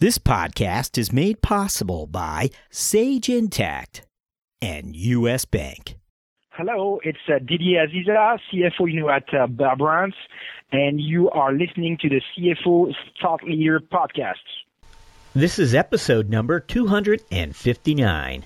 This podcast is made possible by Sage Intacct and U.S. Bank. Hello, it's uh, Didier Aziza, CFO you know, at uh, Bear Brands, and you are listening to the CFO Thought Leader podcast. This is episode number 259.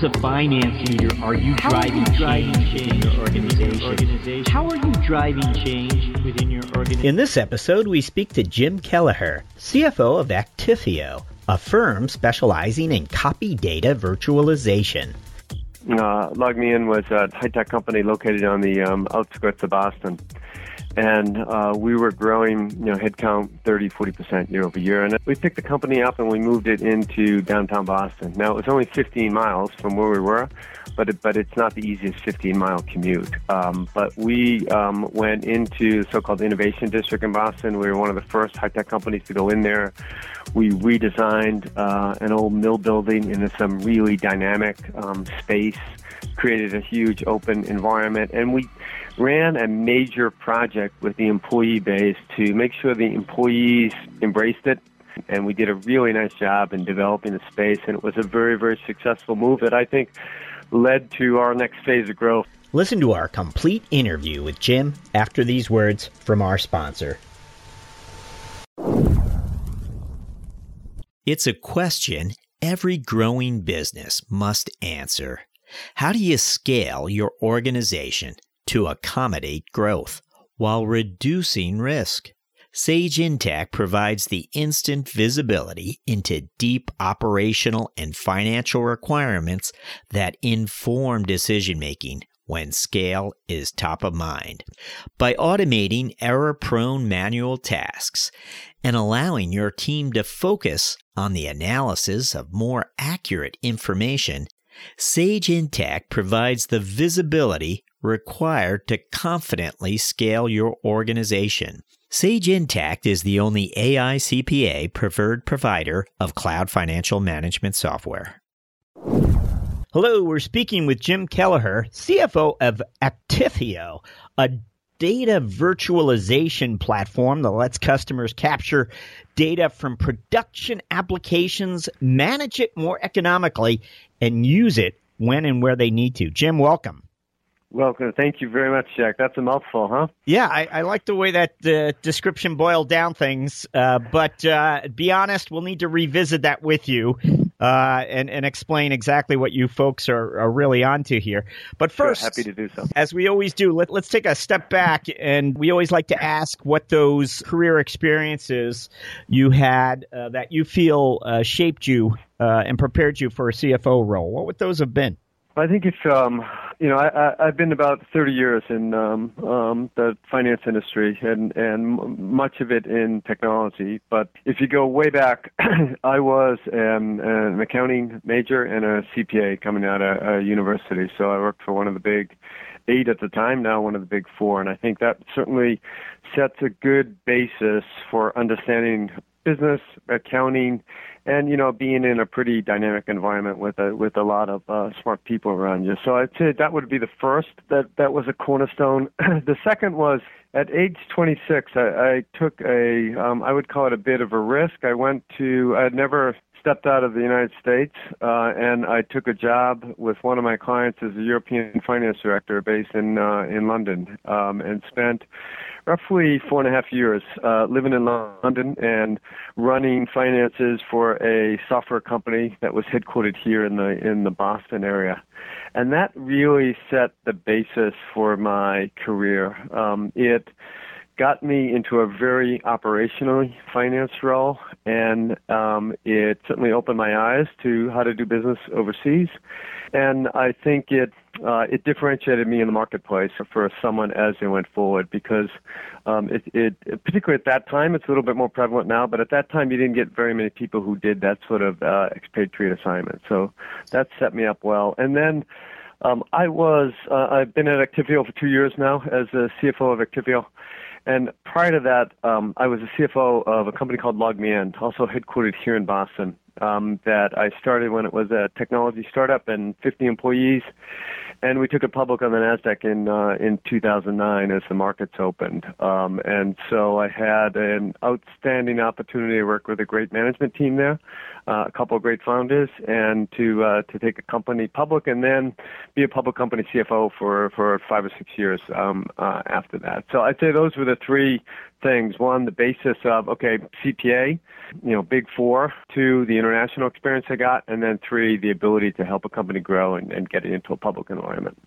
How, as a finance leader, are you driving, driving change in your organization? organization? How are you driving change within your organization? In this episode, we speak to Jim Kelliher, CFO of Actifio, a firm specializing in copy data virtualization. Uh, LogMeIn was a high-tech company located on the um, outskirts of Boston and uh, we were growing, you know, headcount 30, 40 percent year over year. And we picked the company up and we moved it into downtown Boston. Now it was only 15 miles from where we were, but but it's not the easiest 15 mile commute. Um, but we um, went into the so-called Innovation District in Boston. We were one of the first high-tech companies to go in there. We redesigned uh, an old mill building into some really dynamic um, space, created a huge open environment, and we ran a major project with the employee base to make sure the employees embraced it. And we did a really nice job in developing the space, and it was a very, very successful move that I think led to our next phase of growth. Listen to our complete interview with Jim after these words from our sponsor. It's a question every growing business must answer. How do you scale your organization to accommodate growth while reducing risk. Sage Intacct provides the instant visibility into deep operational and financial requirements that inform decision making when scale is top of mind. By automating error prone manual tasks and allowing your team to focus on the analysis of more accurate information, Sage Intacct provides the visibility required to confidently scale your organization. Sage Intacct is the only AICPA preferred provider of cloud financial management software. Hello, we're speaking with Jim Kelliher, CFO of Actifio, a data virtualization platform that lets customers capture data from production applications, manage it more economically, and use it when and where they need to. Jim, welcome. Welcome. Thank you very much, Jack. That's a mouthful, huh? Yeah, I, I like the way that uh, description boiled down things. Uh, but uh, be honest, we'll need to revisit that with you uh, and, and explain exactly what you folks are, are really onto here. But first, sure, happy to do so. As we always do, let, let's take a step back. And we always like to ask what those career experiences you had uh, that you feel uh, shaped you and prepared you for a CFO role. What would those have been? I think if um, you know, I, I, I've been about 30 years in um, um, the finance industry, and and much of it in technology. But if you go way back, I was um, an accounting major and a CPA coming out of a university. So I worked for one of the big eight at the time, now one of the big four, and I think that certainly sets a good basis for understanding business, accounting, and you know being in a pretty dynamic environment with a with a lot of uh, smart people around you. So I'd say that would be the first that that was a cornerstone. the second was at age 26, I, I took a um, I would call it a bit of a risk. I went to I'd never stepped out of the United States uh, and I took a job with one of my clients as a European finance director based in uh, in London um, and spent roughly four and a half years uh, living in London and running finances for a software company that was headquartered here in the in the Boston area, and that really set the basis for my career. Um, it got me into a very operationally finance role, and um, it certainly opened my eyes to how to do business overseas. And I think it uh, it differentiated me in the marketplace for someone as they went forward because um, it, it particularly at that time it's a little bit more prevalent now, but at that time you didn't get very many people who did that sort of uh, expatriate assignment. So that set me up well. And then um, I was uh, I've been at Actifio for two years now as the CFO of Actifio. And prior to that, um, I was a CFO of a company called LogMeIn, also headquartered here in Boston. Um, that I started when it was a technology startup and 50 employees, and we took it public on the Nasdaq in uh, in 2009 as the markets opened. Um, and so I had an outstanding opportunity to work with a great management team there, uh, a couple of great founders, and to uh, to take a company public and then be a public company CFO for for five or six years um, uh, after that. So I'd say those were the three things. One, the basis of okay CPA, you know, Big Four. Two, the international experience I got, and then three, the ability to help a company grow and, and get it into a public environment.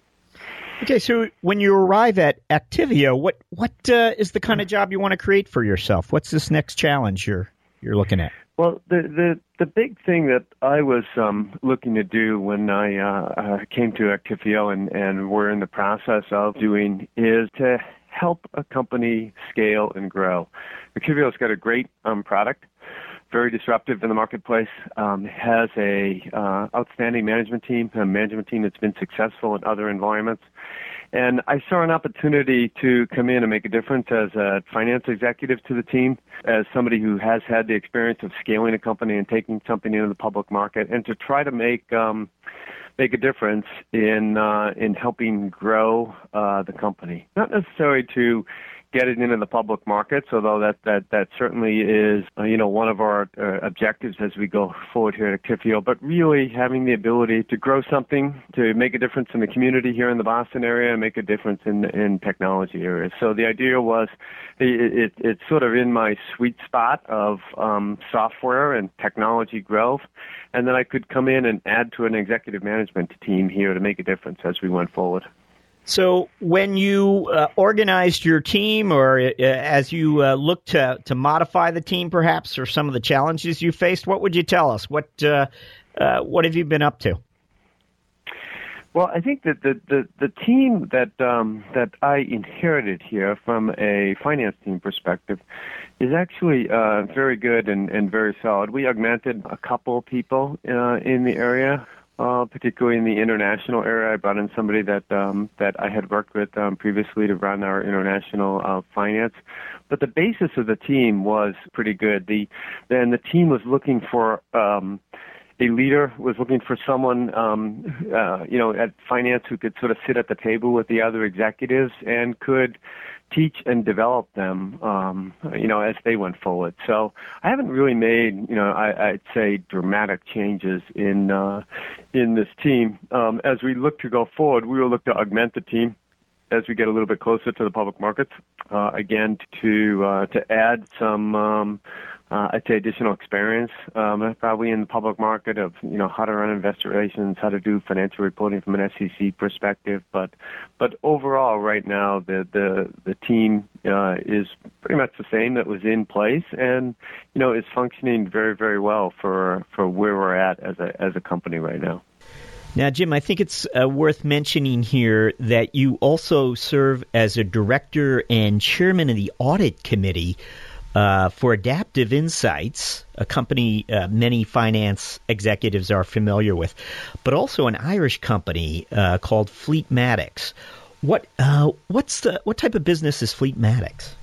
Okay, so when you arrive at Actifio, what what uh, is the kind of job you want to create for yourself? What's this next challenge you're you're looking at? Well, the the the big thing that I was um, looking to do when I uh, uh, came to Actifio and and we're in the process of doing is to help a company scale and grow. Actifio's got a great um, product very disruptive in the marketplace. Um, has a uh, outstanding management team, a management team that's been successful in other environments. And I saw an opportunity to come in and make a difference as a finance executive to the team, as somebody who has had the experience of scaling a company and taking something into the public market, and to try to make um, make a difference in uh, in helping grow uh, the company. Not necessarily to get it into the public markets, although that, that, that certainly is, uh, you know, one of our uh, objectives as we go forward here at Actifio, but really having the ability to grow something, to make a difference in the community here in the Boston area and make a difference in, in technology areas. So the idea was it, it, it's sort of in my sweet spot of um, software and technology growth, and then I could come in and add to an executive management team here to make a difference as we went forward. So, when you uh, organized your team, or uh, as you uh, looked to to modify the team, perhaps, or some of the challenges you faced, what would you tell us? What uh, uh, what have you been up to? Well, I think that the the, the team that um, that I inherited here from a finance team perspective is actually uh, very good and, and very solid. We augmented a couple people in the area uh, particularly in the international area. I brought in somebody that um, that I had worked with um, previously to run our international uh, finance. But the basis of the team was pretty good. The then the team was looking for um, a leader, was looking for someone um, uh, you know at finance who could sort of sit at the table with the other executives and could teach and develop them, um, you know, as they went forward. So I haven't really made, you know, I, I'd say dramatic changes in uh, in this team. Um, as we look to go forward, we will look to augment the team as we get a little bit closer to the public markets. Uh, again, to uh, to add some. Uh, I'd say additional experience, um, probably in the public market of you know how to run investor relations, how to do financial reporting from an SEC perspective. But but overall, right now the the the team uh, is pretty much the same that was in place, and you know is functioning very very well for for where we're at as a as a company right now. Now, Jim, I think it's uh, worth mentioning here that you also serve as a director and chairman of the audit committee uh, for Adaptive Insights, a company uh, many finance executives are familiar with, but also an Irish company uh, called Fleetmatics. What uh, what's the what type of business is Fleetmatics?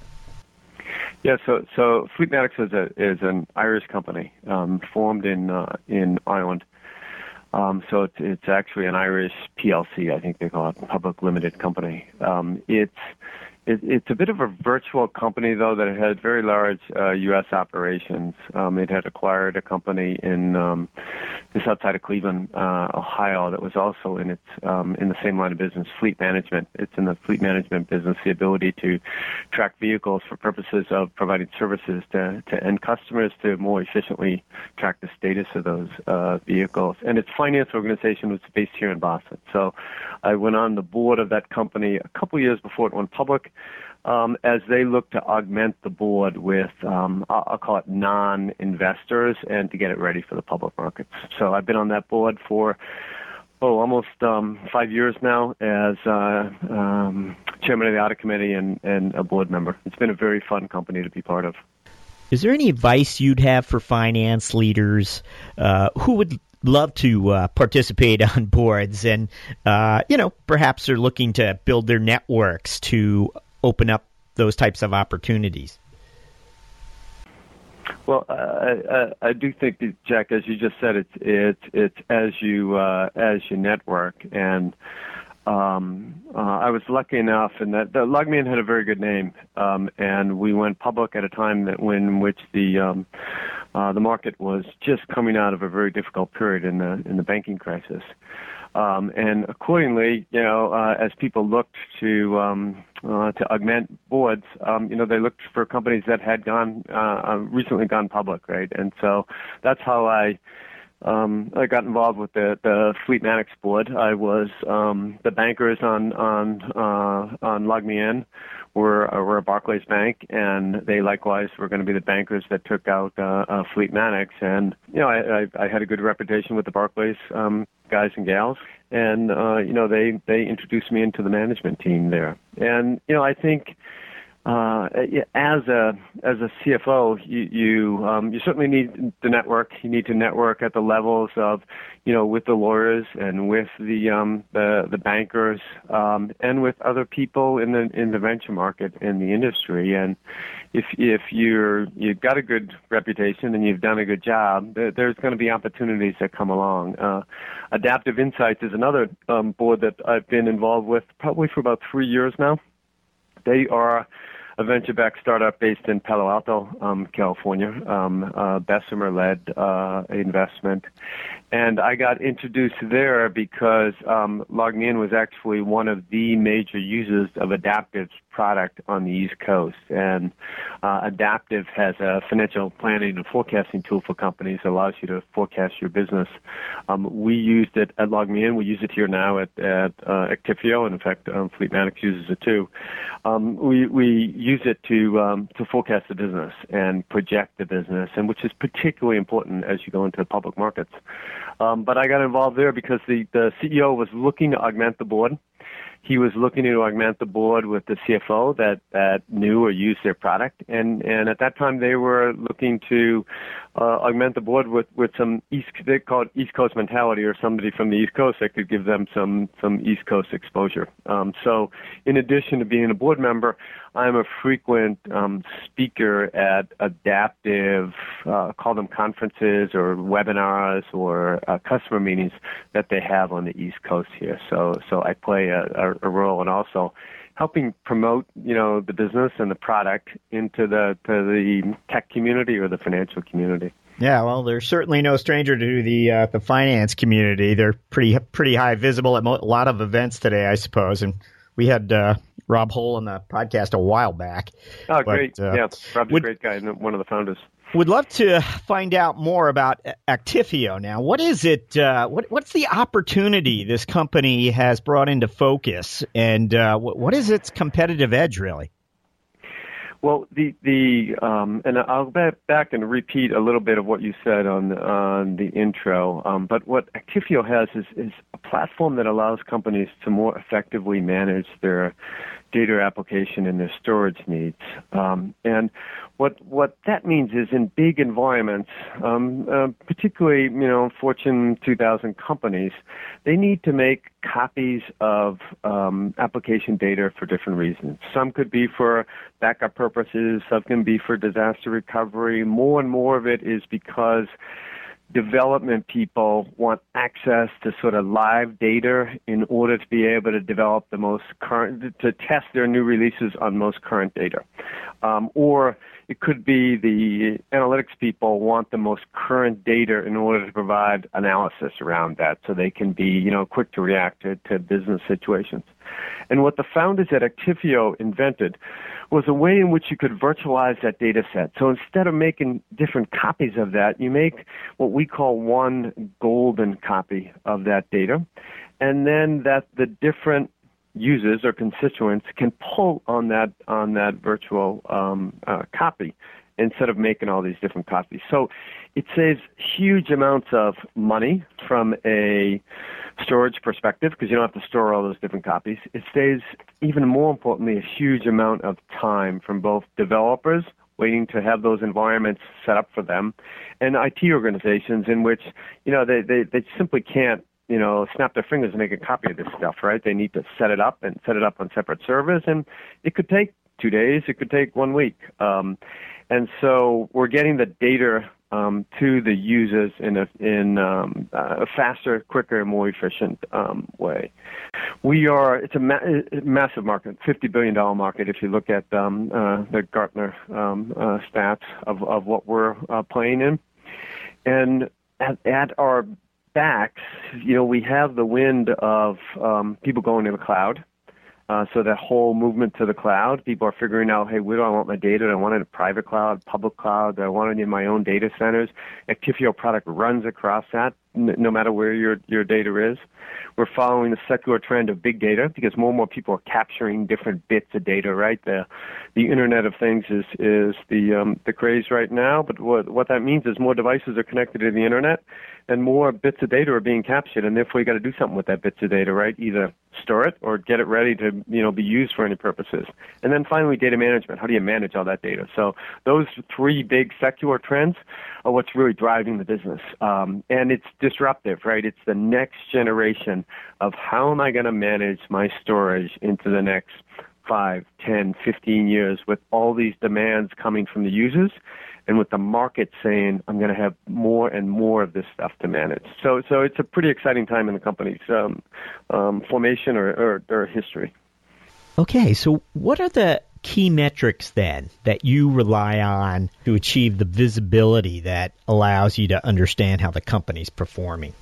Yeah, so so Fleetmatics is a is an Irish company um, formed in uh, in Ireland. Um, so it's it's actually an Irish PLC, I think they call it, public limited company. Um, it's it, it's a bit of a virtual company, though, that had very large uh, U.S. operations. Um, it had acquired a company in um, just outside of Cleveland, uh, Ohio, that was also in its um, in the same line of business, fleet management. It's in the fleet management business, the ability to track vehicles for purposes of providing services to, to end customers to more efficiently track the status of those uh, vehicles. And its finance organization was based here in Boston. So I went on the board of that company a couple years before it went public um, as they look to augment the board with, um, I'll, call it non-investors, and to get it ready for the public markets. So I've been on that board for oh almost um, five years now as uh, um, chairman of the audit committee and, and a board member. It's been a very fun company to be part of. Is there any advice you'd have for finance leaders uh, who would love to uh, participate on boards and, uh, you know, perhaps they're looking to build their networks to open up those types of opportunities? Well, uh, I, I do think, that, Jack, as you just said, it's it's it's as you uh, as you network, and um, uh, I was lucky enough, and that the LogMeIn had a very good name, um, and we went public at a time that when which the um, uh, the market was just coming out of a very difficult period in the in the banking crisis. Um, and accordingly, you know, uh, as people looked to um, uh, to augment boards, um, you know, they looked for companies that had gone uh, uh recently gone public, right? And so that's how I um, I got involved with the the Fleetmatics board. I was um, the bankers on on uh, on LogMeIn were uh, were a Barclays Bank, and they likewise were going to be the bankers that took out uh, uh, Fleetmatics. And you know, I, I, I had a good reputation with the Barclays um, guys and gals, and uh, you know, they they introduced me into the management team there. And you know, I think uh, as a as a CFO, you you, um, you certainly need the network. You need to network at the levels of, you know, with the lawyers and with the um, the the bankers um, and with other people in the in the venture market in the industry. And if if you're you've got a good reputation and you've done a good job, there's going to be opportunities that come along. Uh, Adaptive Insights is another um, board that I've been involved with probably for about three years now. They are a venture-backed startup based in Palo Alto, um, California, um, uh, Bessemer-led uh, investment, and I got introduced there because um, LogMeIn was actually one of the major users of Adaptive's product on the East Coast. And uh, Adaptive has a financial planning and forecasting tool for companies that allows you to forecast your business. Um, we used it at LogMeIn. We use it here now at, at uh, Actifio, and in fact, um, Fleetmatics uses it too. Um, we we use it to um, to forecast the business and project the business, and which is particularly important as you go into the public markets. Um, but I got involved there because the, the CEO was looking to augment the board. He was looking to augment the board with the CFO that, that knew or used their product. And, and at that time, they were looking to uh, augment the board with, with some East, they call it East Coast mentality or somebody from the East Coast that could give them some, some East Coast exposure. Um, so in addition to being a board member, I'm a frequent um, speaker at adaptive, uh, call them conferences or webinars or uh, customer meetings that they have on the East Coast here. So, so I play a, a, a role and also helping promote, you know, the business and the product into the to the tech community or the financial community. Yeah, well, they're certainly no stranger to the uh, the finance community. They're pretty pretty high visible at mo- a lot of events today, I suppose, and we had uh, Rob Hull on the podcast a while back. Oh, but, great! Uh, yeah, Rob's would, a great guy and one of the founders. Would love to find out more about Actifio now. What is it? Uh, what, what's the opportunity this company has brought into focus, and uh, what, what is its competitive edge, really? Well, the the um, and I'll back back and repeat a little bit of what you said on on the intro. Um, but what Actifio has is is a platform that allows companies to more effectively manage their data application and their storage needs. Um, and what what that means is in big environments, um, uh, particularly you know Fortune 2000 companies, they need to make copies of um, application data for different reasons. Some could be for backup purposes. Some can be for disaster recovery. More and more of it is because development people want access to sort of live data in order to be able to develop the most current, to test their new releases on most current data. Um, or it could be the analytics people want the most current data in order to provide analysis around that so they can be, you know, quick to react to, to business situations. And what the founders at Actifio invented was a way in which you could virtualize that data set. So instead of making different copies of that, you make what we call one golden copy of that data. And then that the different users or constituents can pull on that on that virtual um, uh, copy instead of making all these different copies. So it saves huge amounts of money from a storage perspective because you don't have to store all those different copies. It saves, even more importantly, a huge amount of time from both developers waiting to have those environments set up for them and IT organizations in which, you know, they, they, they simply can't you know, snap their fingers and make a copy of this stuff, right? They need to set it up and set it up on separate servers, and it could take two days, it could take one week. Um, and so we're getting the data um, to the users in a in um, a faster, quicker, more efficient um, way. We are it's a ma- massive market, fifty billion dollar market. If you look at um, uh, the Gartner um, uh, stats of of what we're uh, playing in, and at, at our backs, you know, we have the wind of um, people going to the cloud uh, so that whole movement to the cloud, people are figuring out, hey, where do I want my data? Do I want it in a private cloud, public cloud? Do I want it in my own data centers? Actifio product runs across that, n- no matter where your your data is. We're following the secular trend of big data because more and more people are capturing different bits of data. Right, the the Internet of Things is is the um, the craze right now. But what what that means is more devices are connected to the internet, and more bits of data are being captured, and therefore you got to do something with that bits of data, right? Either store it or get it ready to you know be used for any purposes. And then finally, data management. How do you manage all that data? So those three big secular trends are what's really driving the business, um, and it's disruptive, right? It's the next generation of how am I going to manage my storage into the next five, ten, fifteen years with all these demands coming from the users and with the market saying I'm going to have more and more of this stuff to manage. So, so it's a pretty exciting time in the company's um, um, formation or, or, or history. Okay, so what are the key metrics then that you rely on to achieve the visibility that allows you to understand how the company's performing?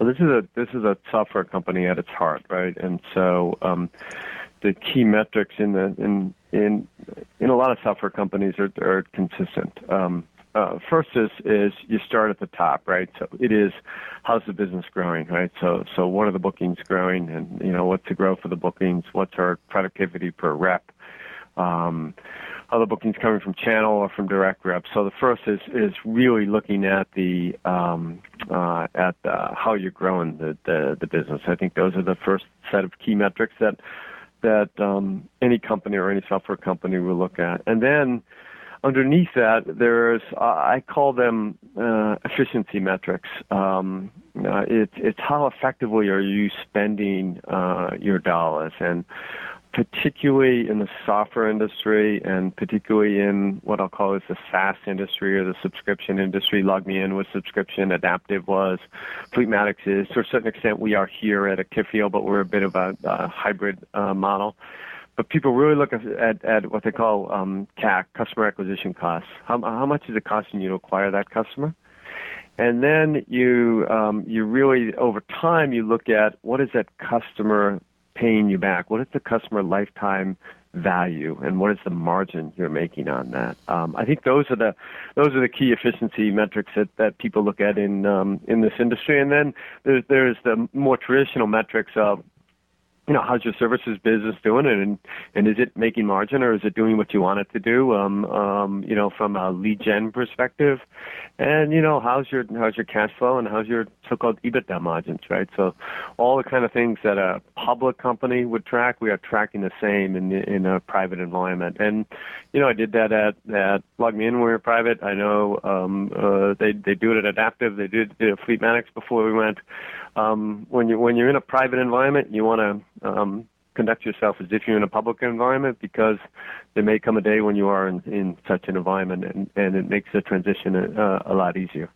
Well, this is a this is a software company at its heart, right? And so um, the key metrics in the in in in a lot of software companies are are consistent. Um, uh, first is is you start at the top, right? So it is how's the business growing, right? So so what are the bookings growing, and you know what's the growth of the bookings? What's our productivity per rep? Um, are the bookings coming from channel or from direct reps? So the first is is really looking at the um, uh, at uh, how you're growing the, the the business. I think those are the first set of key metrics that that um, any company or any software company will look at. And then underneath that, there's uh, I call them uh, efficiency metrics. Um, uh, it's it's how effectively are you spending uh, your dollars, and particularly in the software industry and particularly in what I'll call is the SaaS industry or the subscription industry. LogMeIn was subscription, Adaptive was, Fleetmatics is. To a certain extent, we are here at Actifio, but we're a bit of a, a hybrid uh, model. But people really look at, at, at what they call um, CAC, customer acquisition costs. How, how much is it costing you to acquire that customer? And then you um, you really over time you look at what is that customer paying you back? What is the customer lifetime value, and what is the margin you're making on that? Um, I think those are the those are the key efficiency metrics that, that people look at in um, in this industry. And then there's there's the more traditional metrics of you know, how's your services business doing, and and is it making margin, or is it doing what you want it to do? Um, um, you know, from a lead gen perspective, and you know, how's your how's your cash flow, and how's your so-called EBITDA margins, right? So, all the kind of things that a public company would track, we are tracking the same in in a private environment. And you know, I did that at at LogMeIn when we were private. I know um, uh, they they do it at Adaptive. They did, did Fleetmatics before we went um, when you when you're in a private environment, you want to um, conduct yourself as if you're in a public environment because there may come a day when you are in, in such an environment, and, and it makes the transition a, a lot easier.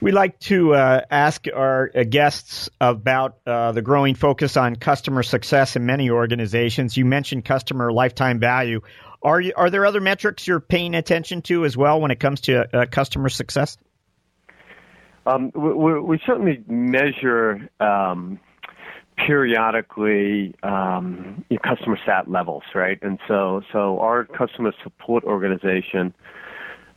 We like to uh, ask our uh, guests about uh, the growing focus on customer success in many organizations. You mentioned customer lifetime value. Are you, are there other metrics you're paying attention to as well when it comes to uh, customer success? Um, we, we, certainly measure um, periodically um, customer sat levels, right? And so, so our customer support organization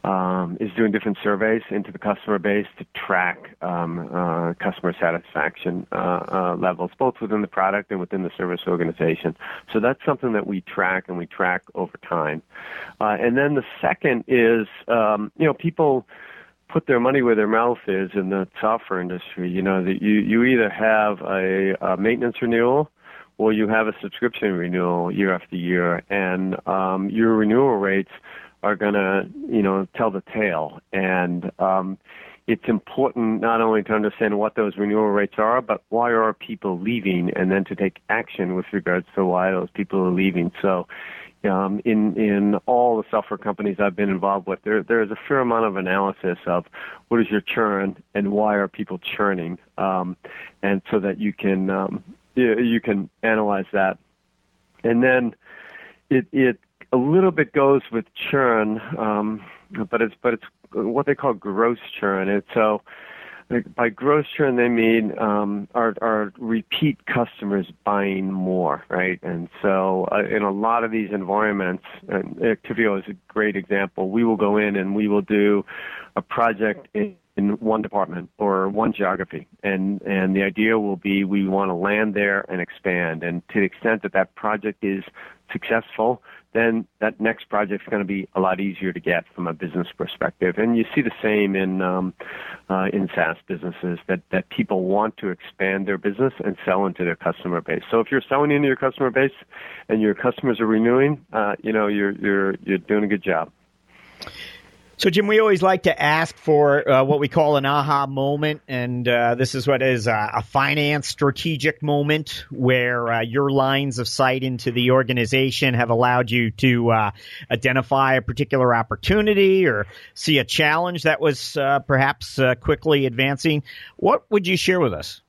um, is doing different surveys into the customer base to track um, uh, customer satisfaction uh, uh, levels, both within the product and within the service organization. So that's something that we track and we track over time. Uh, and then the second is, um, you know, people put their money where their mouth is in the software industry. You know that you you either have a, a maintenance renewal or you have a subscription renewal year after year, and um, your renewal rates are going to you know tell the tale. And um, it's important not only to understand what those renewal rates are, but why are people leaving, and then to take action with regards to why those people are leaving. So um, in in all the software companies I've been involved with, there there is a fair amount of analysis of what is your churn and why are people churning, um, and so that you can um, you, can analyze that, and then it it a little bit goes with churn, um, but it's but it's what they call gross churn. And so by gross churn, they mean um, our, our repeat customers buying more, right? And so, uh, in a lot of these environments, and Actifio is a great example. We will go in and we will do a project in, in one department or one geography, and and the idea will be we want to land there and expand. And to the extent that that project is successful, then that next project is going to be a lot easier to get from a business perspective. And you see the same in um, uh, in SaaS businesses that that people want to expand their business and sell into their customer base. So if you're selling into your customer base and your customers are renewing, uh, you know you're you're you're doing a good job. So, Jim, we always like to ask for uh, what we call an aha moment, and uh, this is what is a, a finance strategic moment where uh, your lines of sight into the organization have allowed you to uh, identify a particular opportunity or see a challenge that was uh, perhaps uh, quickly advancing. What would you share with us?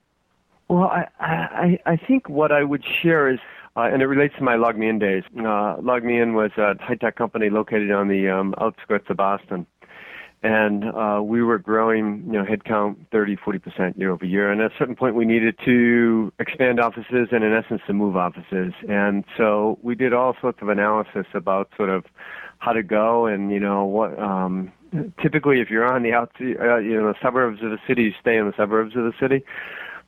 Well, I, I, I think what I would share is uh, and it relates to my LogMeIn days. Uh, LogMeIn was a high-tech company located on the um, outskirts of Boston. And uh, we were growing, you know, headcount 30, 40% year over year. And at a certain point, we needed to expand offices and, in essence, to move offices. And so we did all sorts of analysis about sort of how to go and, you know, what. Um, typically, if you're on the out, uh, you know, the suburbs of the city, you stay in the suburbs of the city.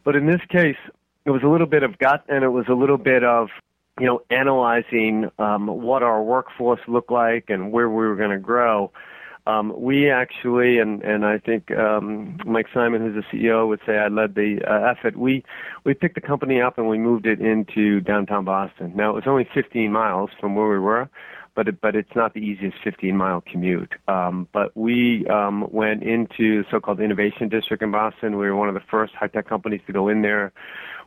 But in this case, it was a little bit of gut and it was a little bit of you know analyzing um, what our workforce looked like and where we were going to grow. Um, we actually, and, and I think um, Mike Simon, who's the CEO, would say I led the uh, effort. We we picked the company up and we moved it into downtown Boston. Now it was only 15 miles from where we were, but it, but it's not the easiest 15 mile commute. Um, but we um, went into the so-called Innovation District in Boston. We were one of the first high-tech companies to go in there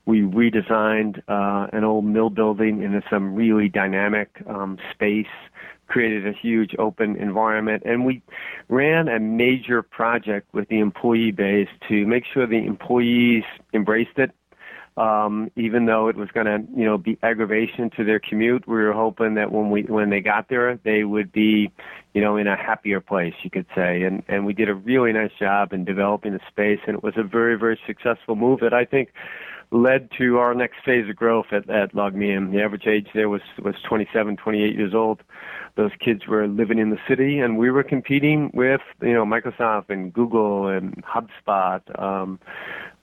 we redesigned uh, an old mill building into some really dynamic um, space, created a huge open environment, and we ran a major project with the employee base to make sure the employees embraced it. Um, even though it was going to, you know, be aggravation to their commute, we were hoping that when we when they got there, they would be, you know, in a happier place, you could say. And and we did a really nice job in developing the space, and it was a very very successful move that I think led to our next phase of growth at, at LogMeIn. The average age there was, was 27, 28 years old. Those kids were living in the city, and we were competing with you know Microsoft and Google and HubSpot, um,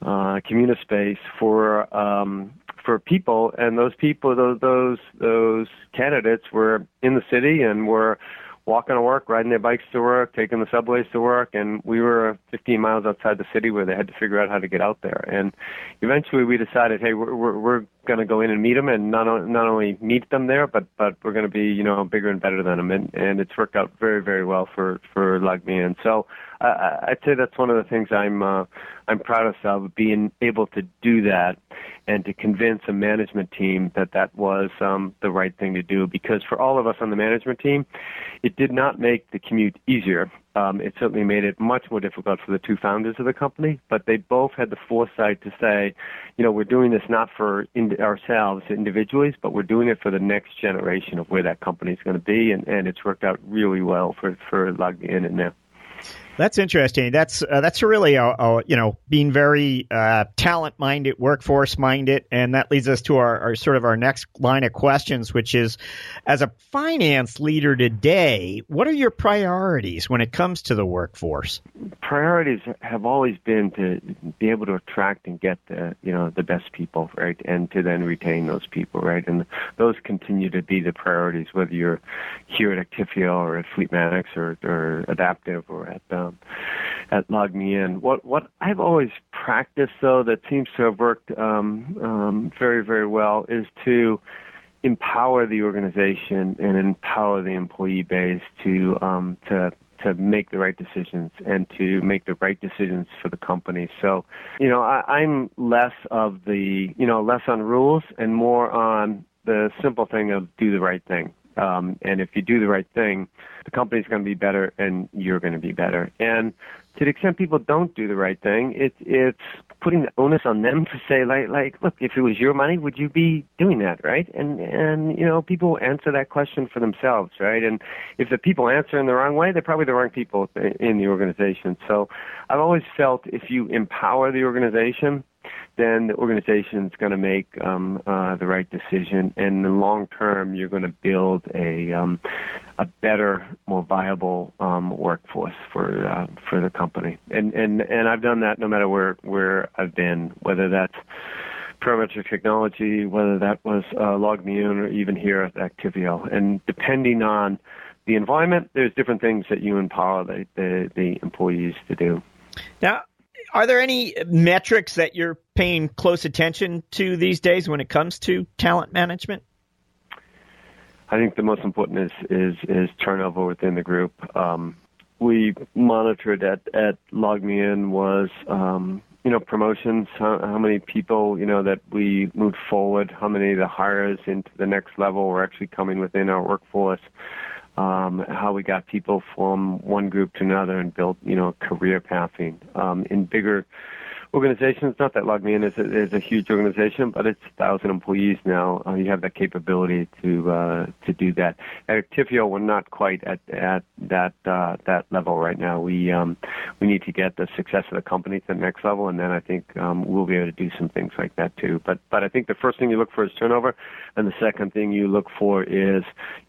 uh, Communispace for um, for people, and those people, those those those candidates were in the city and were walking to work, riding their bikes to work, taking the subways to work, and we were 15 miles outside the city where they had to figure out how to get out there. And eventually, we decided, hey, we're we're, we're going to go in and meet them, and not not only meet them there, but but we're going to be you know bigger and better than them, and and it's worked out very very well for for LogMeIn. And so uh, I'd say that's one of the things I'm uh, I'm proudest of being able to do that and to convince a management team that that was um, the right thing to do. Because for all of us on the management team, it did not make the commute easier. Um, it certainly made it much more difficult for the two founders of the company, but they both had the foresight to say, you know, we're doing this not for in- ourselves individually, but we're doing it for the next generation of where that company is going to be, and, and it's worked out really well for for LogMeIn and now. That's interesting. That's uh, that's really a, a, you know being very uh, talent minded, workforce minded, and that leads us to our, our, sort of our next line of questions, which is, as a finance leader today, what are your priorities when it comes to the workforce? Priorities have always been to be able to attract and get the you know the best people, right, and to then retain those people, right, and those continue to be the priorities, whether you're here at Actifio or at Fleetmatics or, or Adaptive or at um, um, at in. What what I've always practiced though that seems to have worked um, um, very very well is to empower the organization and empower the employee base to um, to to make the right decisions and to make the right decisions for the company. So, you know, I, I'm less of the, you know, less on rules and more on the simple thing of do the right thing Um, and if you do the right thing, the company's going to be better, and you're going to be better. And to the extent people don't do the right thing, it's it's putting the onus on them to say like like look, if it was your money, would you be doing that, right? And and you know people answer that question for themselves, right? And if the people answer in the wrong way, they're probably the wrong people in the organization. So I've always felt if you empower the organization then the organization is going to make um, uh, the right decision. And in the long term, you're going to build a um, a better, more viable um, workforce for uh, for the company. And and and I've done that no matter where where I've been, whether that's parametric technology, whether that was uh, or even here at Actifio, And depending on the environment, there's different things that you empower the, the, the employees to do. Now, are there any metrics that you're paying close attention to these days when it comes to talent management? I think the most important is is, is turnover within the group. Um, we monitored at at LogMeIn was um, you know promotions, how, how, many people you know that we moved forward, how many of the hires into the next level were actually coming within our workforce um, how we got people from one group to another and built, you know, career pathing. Um, in bigger organizations, not that LogMeIn is a, is a huge organization, but it's a thousand employees now. Uh, you have that capability to uh, to do that. At Actifio, we're not quite at at that uh, that level right now. We um, we need to get the success of the company to the next level, and then I think um, we'll be able to do some things like that too. But but I think the first thing you look for is turnover, and the second thing you look for is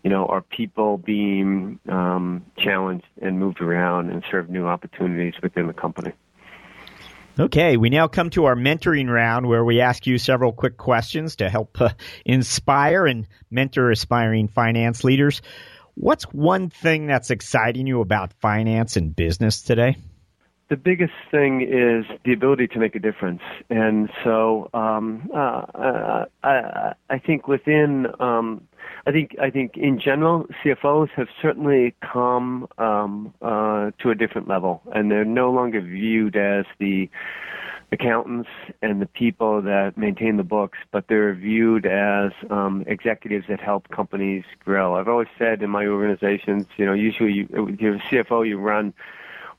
you know are people being um, challenged and moved around and serve new opportunities within the company. Okay, we now come to our mentoring round where we ask you several quick questions to help uh, inspire and mentor aspiring finance leaders. What's one thing that's exciting you about finance and business today? The biggest thing is the ability to make a difference, and so um, uh, uh, I, I, think within, um, I think I think in general, CFOs have certainly come um, uh, to a different level, and they're no longer viewed as the accountants and the people that maintain the books, but they're viewed as um, executives that help companies grow. I've always said in my organizations, you know, usually you, you're a CFO, you run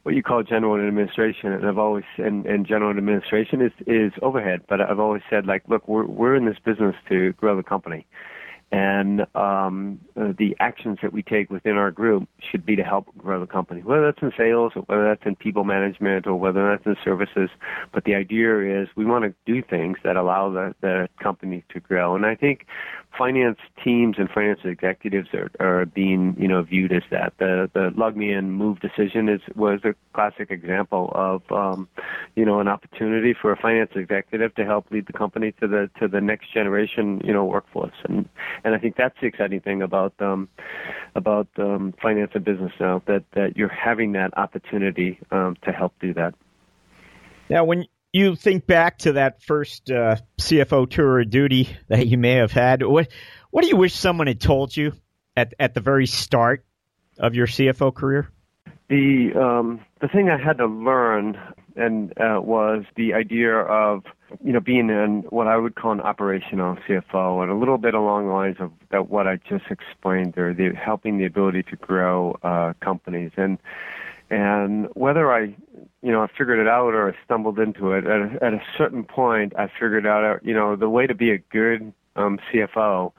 what you call general administration, and I've always and, and general administration is is overhead. But I've always said like, look, we're we're in this business to grow the company, and um, uh, the actions that we take within our group should be to help grow the company, whether that's in sales or whether that's in people management or whether that's in services. But the idea is we want to do things that allow the, the company to grow. And I think finance teams and finance executives are, are being, you know, viewed as that. The the LogMeIn move decision is was a classic example of, um, you know, an opportunity for a finance executive to help lead the company to the to the next generation, you know, workforce. And and I think that's the exciting thing about um, about um, finance and business now that that you're having that opportunity um, to help do that. Now, when you think back to that first uh, CFO tour of duty that you may have had, what what do you wish someone had told you at at the very start of your CFO career? The um, the thing I had to learn and uh, was the idea of you know being in what I would call an operational CFO, and a little bit along the lines of that what I just explained there, the helping the ability to grow uh, companies and and whether I you know I figured it out or I stumbled into it at a, at a certain point I figured out you know the way to be a good um, CFO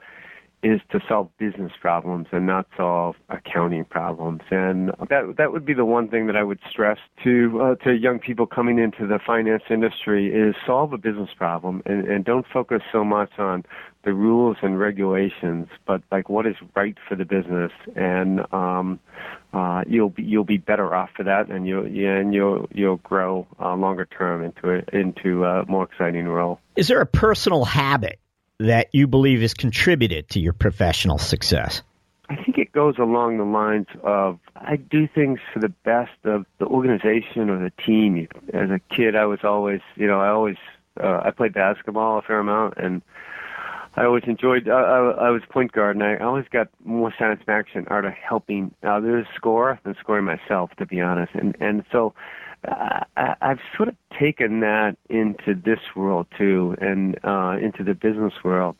is to solve business problems and not solve accounting problems. And that that would be the one thing that I would stress to uh, to young people coming into the finance industry is solve a business problem and, and don't focus so much on the rules and regulations, but like what is right for the business, and um, uh, you'll be you'll be better off for that, and you'll and you'll you'll grow uh, longer term into a, into a more exciting role. Is there a personal habit that you believe has contributed to your professional success? I think it goes along the lines of I do things for the best of the organization or the team. As a kid, I was always, you know, I always uh, I played basketball a fair amount, and I always enjoyed. Uh, I, I was point guard, and I always got more satisfaction out of helping others score than scoring myself, to be honest. And and so I, I've sort of taken that into this world too, and uh, into the business world.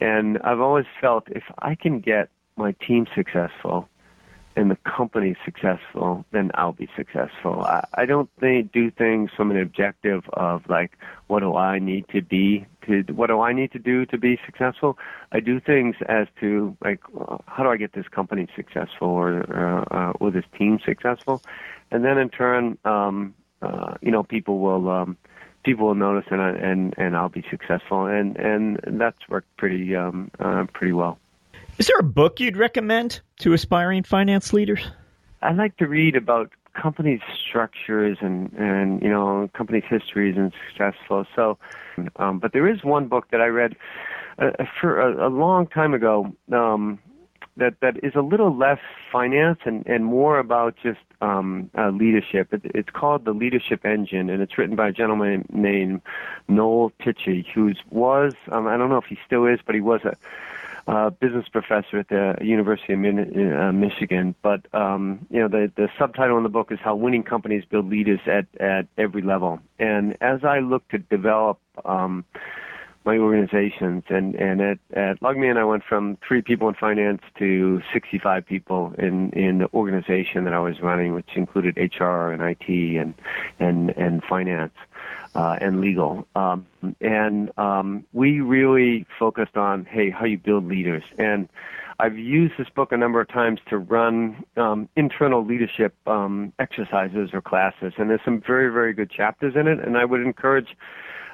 And I've always felt if I can get my team successful and the company successful, then I'll be successful. I, I don't think, do things from an objective of like, what do I need to be to, what do I need to do to be successful? I do things as to like, how do I get this company successful or, uh, uh, or this team successful? And then in turn, um, uh, you know, people will, um, people will notice and, and, and I'll be successful. And, and that's worked pretty, um, uh, pretty well. Is there a book you'd recommend to aspiring finance leaders? I like to read about companies' structures and and you know companies' histories and successful. So, um, but there is one book that I read uh, for a, a long time ago um, that that is a little less finance and and more about just um, uh, leadership. It, it's called The Leadership Engine, and it's written by a gentleman named Noel Tichy, who was um, I don't know if he still is, but he was a uh, business professor at the University of Min- uh, Michigan. But um, you know, the the subtitle in the book is how winning companies build leaders at at every level. And as I look to develop um, my organizations, and and at at LogMeIn, I went from three people in finance to 65 people in in the organization that I was running, which included HR and IT and and and finance uh, and legal. Um, and um, we really focused on, hey, how you build leaders. And I've used this book a number of times to run um, internal leadership um, exercises or classes. And there's some very, very good chapters in it. And I would encourage,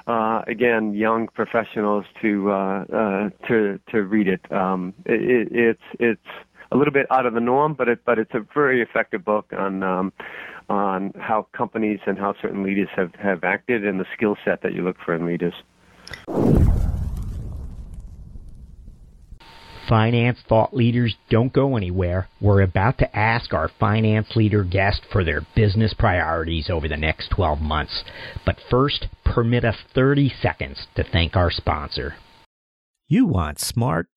uh, again, young professionals to uh, uh, to to read it. Um, it. It's it's a little bit out of the norm, but it but it's a very effective book on um, on how companies and how certain leaders have, have acted and the skill set that you look for in leaders. Finance thought leaders don't go anywhere. We're about to ask our finance leader guest for their business priorities over the next 12 months. But first, permit us 30 seconds to thank our sponsor. You want smart,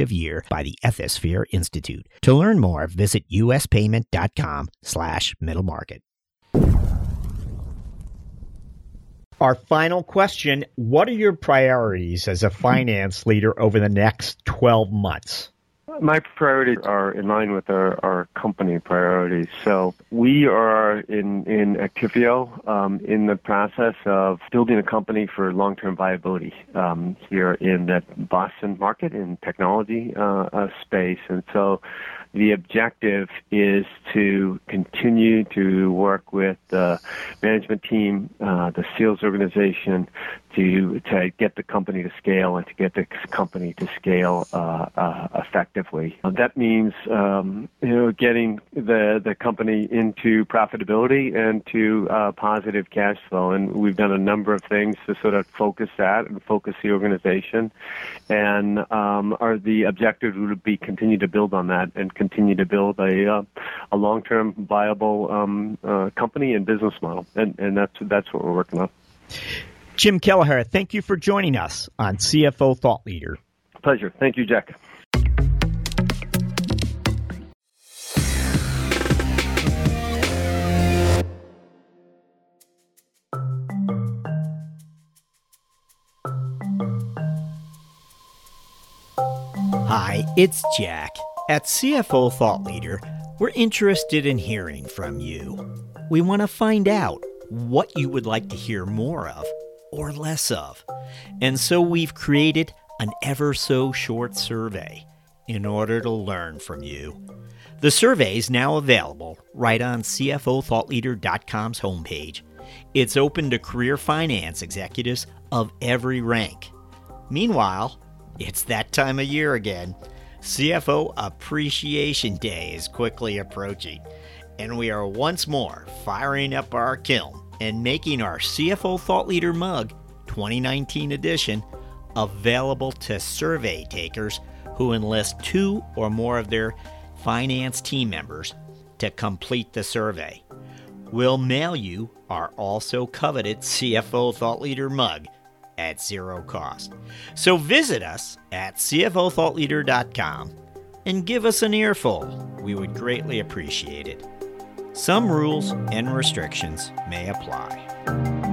consecutive year by the Ethisphere Institute. To learn more, visit uspayment.com slash middle market. Our final question What are your priorities as a finance leader over the next 12 months? My priorities are in line with our, our company priorities. So we are in, in Actifio um, in the process of building a company for long-term viability um, here in the Boston market in technology uh, uh, space. And so the objective is to continue to work with the management team, uh, the sales organization, to to get the company to scale and to get the company to scale uh, uh, effectively. that means um, you know getting the the company into profitability and to uh, positive cash flow. And we've done a number of things to sort of focus that and focus the organization. And um, our the objective would be continue to build on that and continue to build a uh, a long term viable um, uh, company and business model. And and that's that's what we're working on. Jim Kelliher, thank you for joining us on CFO Thought Leader. Pleasure. Thank you, Jack. Hi, it's Jack. At CFO Thought Leader, we're interested in hearing from you. We want to find out what you would like to hear more of or less of. And so we've created an ever so short survey in order to learn from you. The survey is now available right on CFOThoughtLeader.com's homepage. It's open to career finance executives of every rank. Meanwhile, it's that time of year again. CFO Appreciation Day is quickly approaching, and we are once more firing up our kiln and making our CFO Thought Leader mug 2019 edition available to survey takers who enlist two or more of their finance team members to complete the survey. We'll mail you our also coveted CFO Thought Leader mug at zero cost. So visit us at CFOThoughtLeader.com and give us an earful. We would greatly appreciate it. Some rules and restrictions may apply.